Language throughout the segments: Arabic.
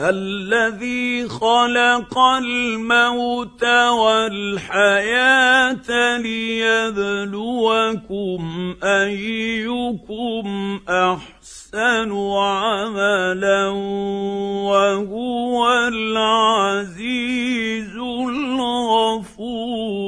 الذي خلق الموت والحياة ليبلوكم أيكم أحسن عملا وهو العزيز الغفور.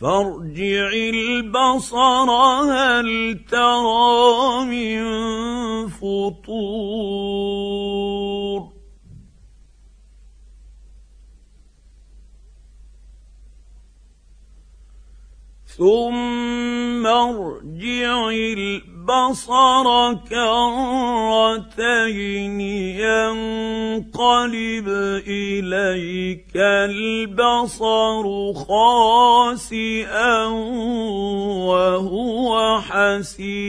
فارجع البصر هل ترى من فطور؟ ثم ارجع البصر كرتين ينقلب إليك البصر خاسئا وهو حسير.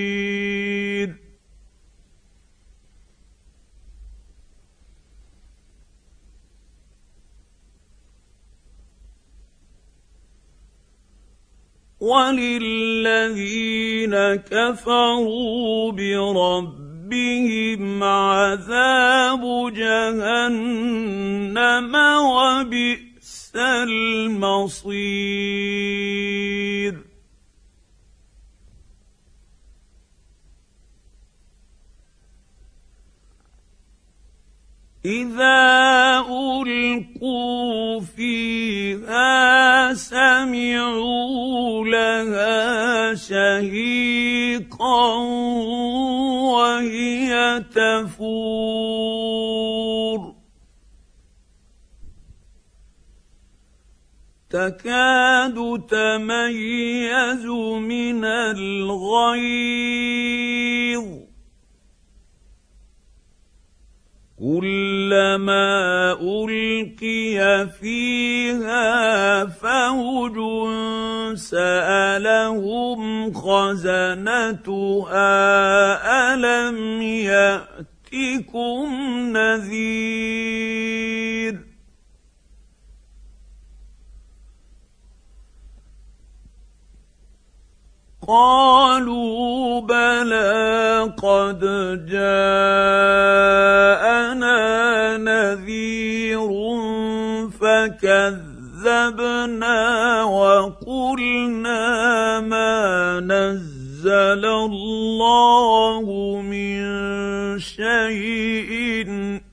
وللذين كفروا بربهم عذاب جهنم وبئس المصير اذا القوا فيها سمعوا شهيقا وهي تفور. تكاد تميز من الغيظ. كلما ألقي فيها فوج سألهم خزنتها ألم يأتكم نذير قالوا بلى قد جاءنا فكذبنا وقلنا ما نزل الله من شيء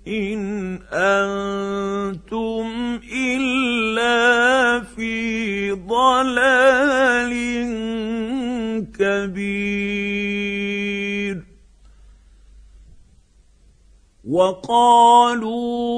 ان أنتم الا في ضلال كبير وقالوا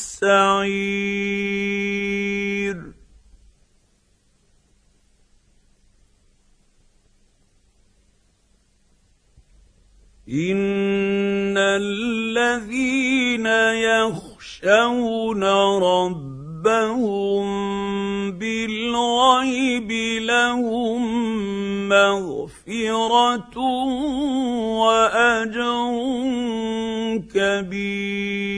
السعير ان الذين يخشون ربهم بالغيب لهم مغفره واجر كبير.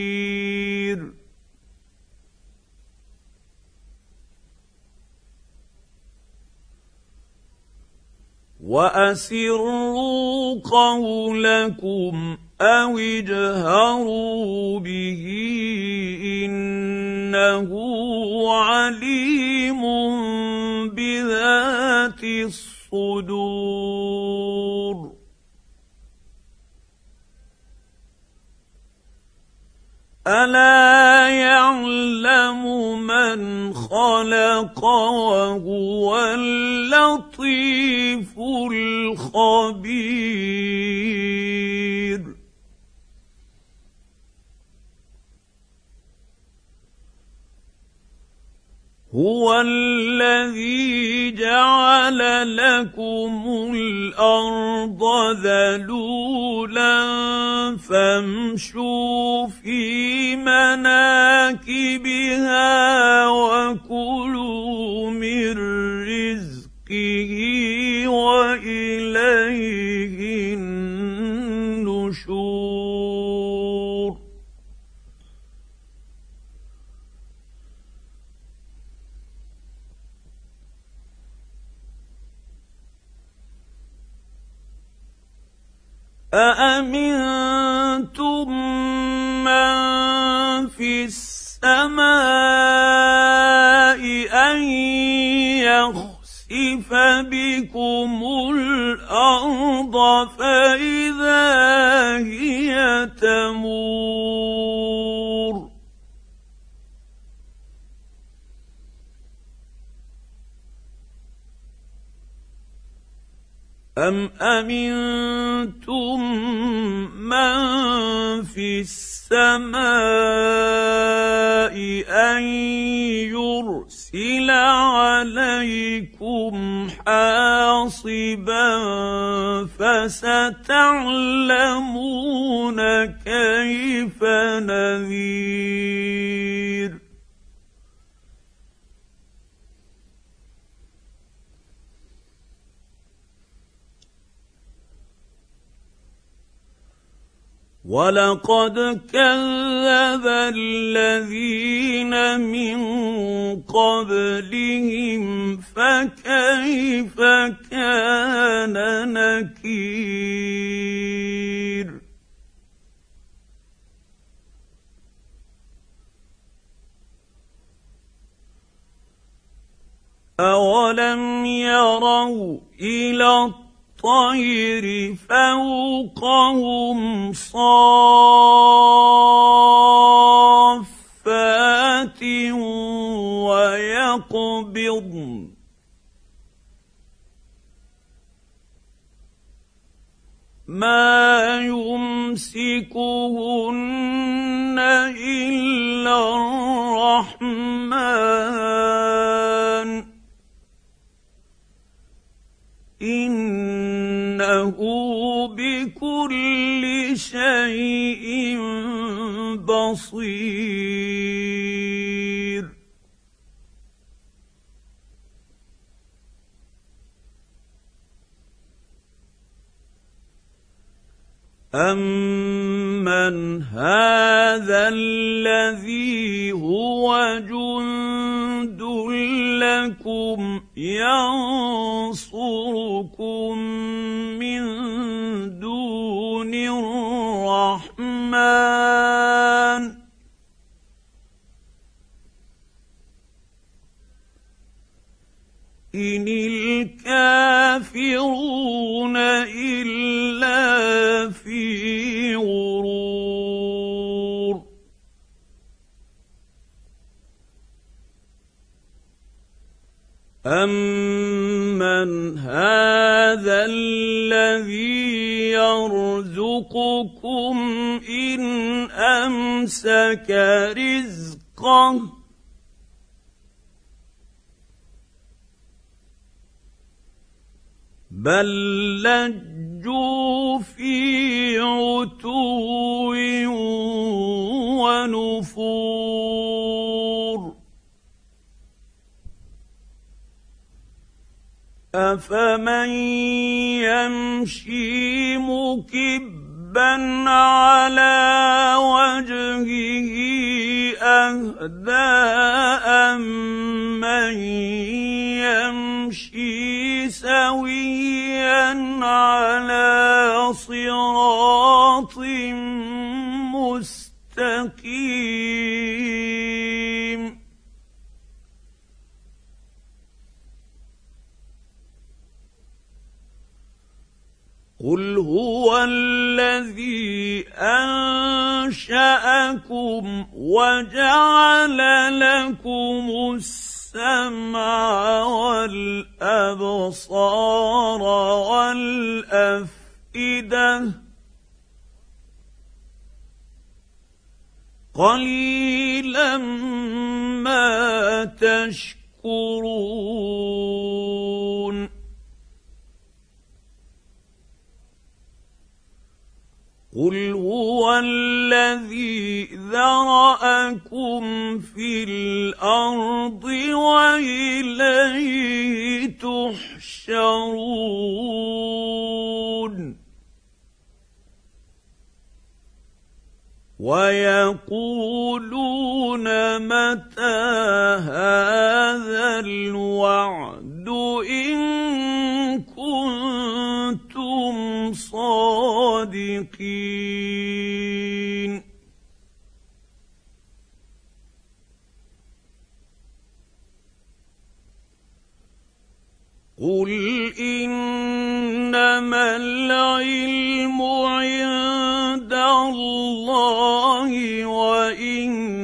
وأسروا قولكم أو اجهروا به إنه عليم بذات الصدور. الا يعلم من خلق وهو اللطيف الخبير هو الذي جعل لكم الأرض ذلولا فامشوا في مناكبها وكلوا من رزقه وإليه النشور. أأمنتم من في السماء أن يخسف بكم الأرض فإذا هي تمور أم أمنتم من في السماء أن يرسل عليكم حاصبا فستعلمون كيف نذير ولقد كذب الذين من قبلهم فكيف كان نكير اولم يروا إلى الطير فوقهم صافات ويقبضن ما يمسكهن إلا الرحمن. شيء بصير. امن هذا الذي هو جند لكم ينصركم إن الكافرون إلا في غرور. امن هذا الذي يرزقكم ان امسك رزقه بل لجوا في عتو ونفور افمن يمشي مكبا على وجهه اهدى امن يمشي سويا على صراط مستقيم. قل هو الذي انشاكم وجعل لكم السمع والأبصار والأفئدة. قليلا ما تشكرون. قل هو الذي ذراكم في الأرض واليه تحشرون ويقولون متى هذا الوعد ان كنتم صادقين قل انما العلم عند الله وانما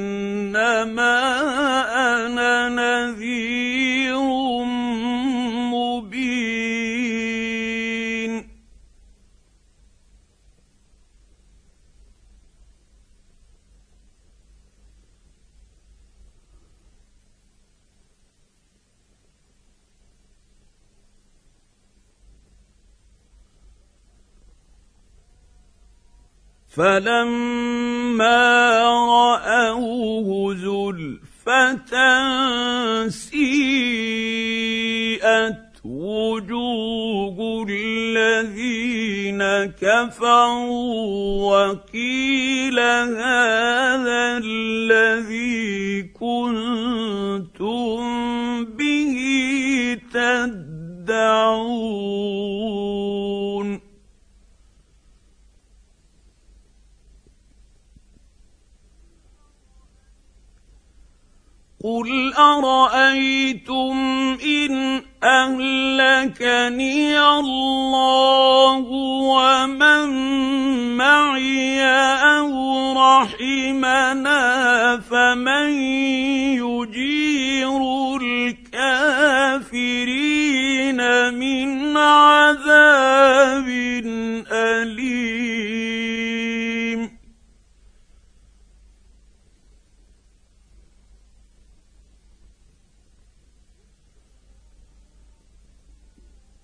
فلما راوه زلفه سيئت وجوه الذين كفروا وقيل هذا الذي كنتم به تدعون قل ارايتم ان اهلكني الله ومن معي أو رحمنا فمن يجير الكافرين من عذاب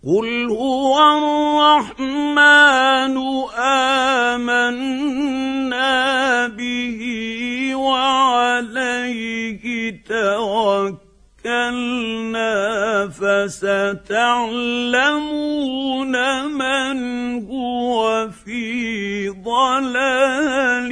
قل هو الرحمن امنا به وعليه توكلنا فستعلمون من هو في ضلال